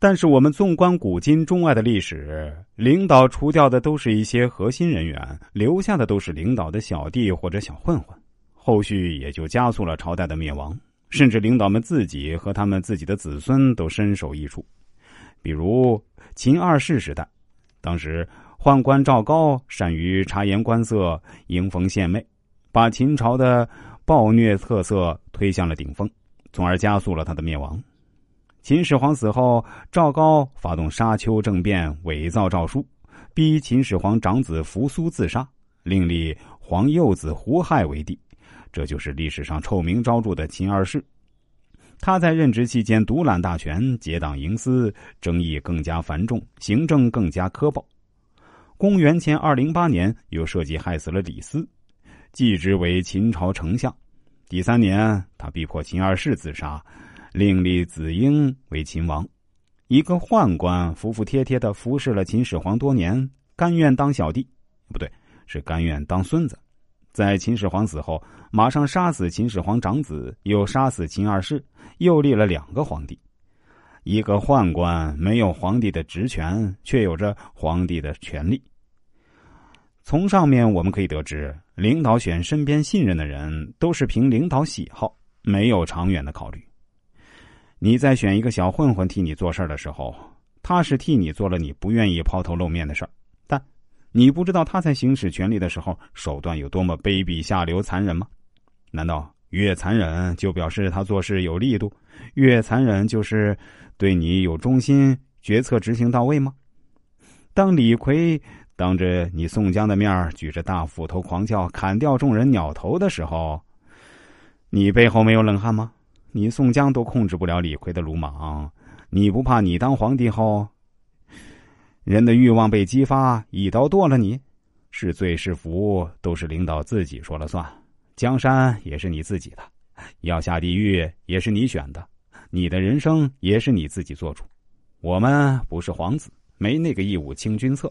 但是我们纵观古今中外的历史，领导除掉的都是一些核心人员，留下的都是领导的小弟或者小混混，后续也就加速了朝代的灭亡，甚至领导们自己和他们自己的子孙都身首异处。比如秦二世时代，当时宦官赵高善于察言观色、迎逢献媚，把秦朝的暴虐特色推向了顶峰，从而加速了他的灭亡。秦始皇死后，赵高发动沙丘政变，伪造诏书，逼秦始皇长子扶苏自杀，另立皇幼子胡亥为帝，这就是历史上臭名昭著的秦二世。他在任职期间独揽大权，结党营私，争议更加繁重，行政更加苛暴。公元前二零八年，又设计害死了李斯，继职为秦朝丞相。第三年，他逼迫秦二世自杀。另立子婴为秦王，一个宦官服服帖帖的服侍了秦始皇多年，甘愿当小弟，不对，是甘愿当孙子。在秦始皇死后，马上杀死秦始皇长子，又杀死秦二世，又立了两个皇帝。一个宦官没有皇帝的职权，却有着皇帝的权利。从上面我们可以得知，领导选身边信任的人，都是凭领导喜好，没有长远的考虑。你在选一个小混混替你做事的时候，他是替你做了你不愿意抛头露面的事儿，但你不知道他在行使权力的时候手段有多么卑鄙下流、残忍吗？难道越残忍就表示他做事有力度，越残忍就是对你有忠心、决策执行到位吗？当李逵当着你宋江的面举着大斧头狂叫砍掉众人鸟头的时候，你背后没有冷汗吗？你宋江都控制不了李逵的鲁莽，你不怕你当皇帝后，人的欲望被激发，一刀剁了你？是罪是福，都是领导自己说了算。江山也是你自己的，要下地狱也是你选的，你的人生也是你自己做主。我们不是皇子，没那个义务清君侧。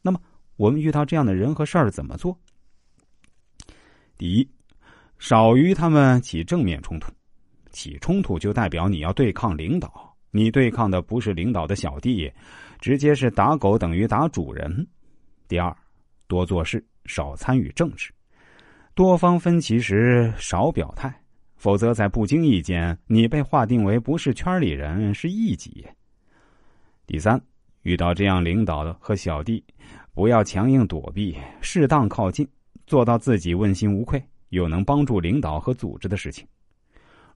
那么，我们遇到这样的人和事儿怎么做？第一，少与他们起正面冲突。起冲突就代表你要对抗领导，你对抗的不是领导的小弟，直接是打狗等于打主人。第二，多做事，少参与政治，多方分歧时少表态，否则在不经意间你被划定为不是圈里人，是异己。第三，遇到这样领导的和小弟，不要强硬躲避，适当靠近，做到自己问心无愧，又能帮助领导和组织的事情。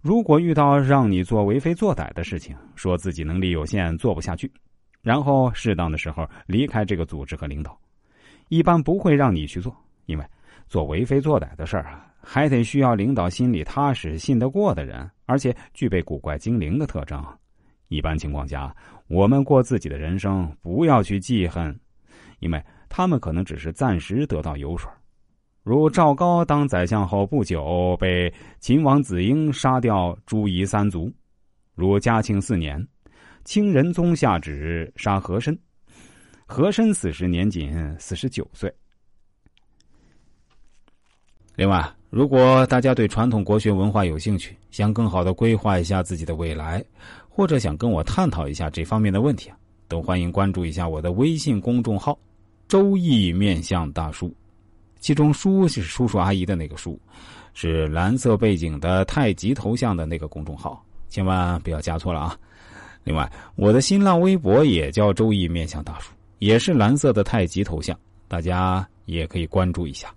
如果遇到让你做为非作歹的事情，说自己能力有限做不下去，然后适当的时候离开这个组织和领导，一般不会让你去做，因为做为非作歹的事儿啊，还得需要领导心里踏实、信得过的人，而且具备古怪精灵的特征。一般情况下，我们过自己的人生，不要去记恨，因为他们可能只是暂时得到油水。如赵高当宰相后不久，被秦王子婴杀掉诸夷三族；如嘉庆四年，清仁宗下旨杀和珅，和珅死时年仅四十九岁。另外，如果大家对传统国学文化有兴趣，想更好的规划一下自己的未来，或者想跟我探讨一下这方面的问题啊，都欢迎关注一下我的微信公众号“周易面相大叔”。其中“叔”是叔叔阿姨的那个“叔”，是蓝色背景的太极头像的那个公众号，千万不要加错了啊！另外，我的新浪微博也叫“周易面向大叔”，也是蓝色的太极头像，大家也可以关注一下。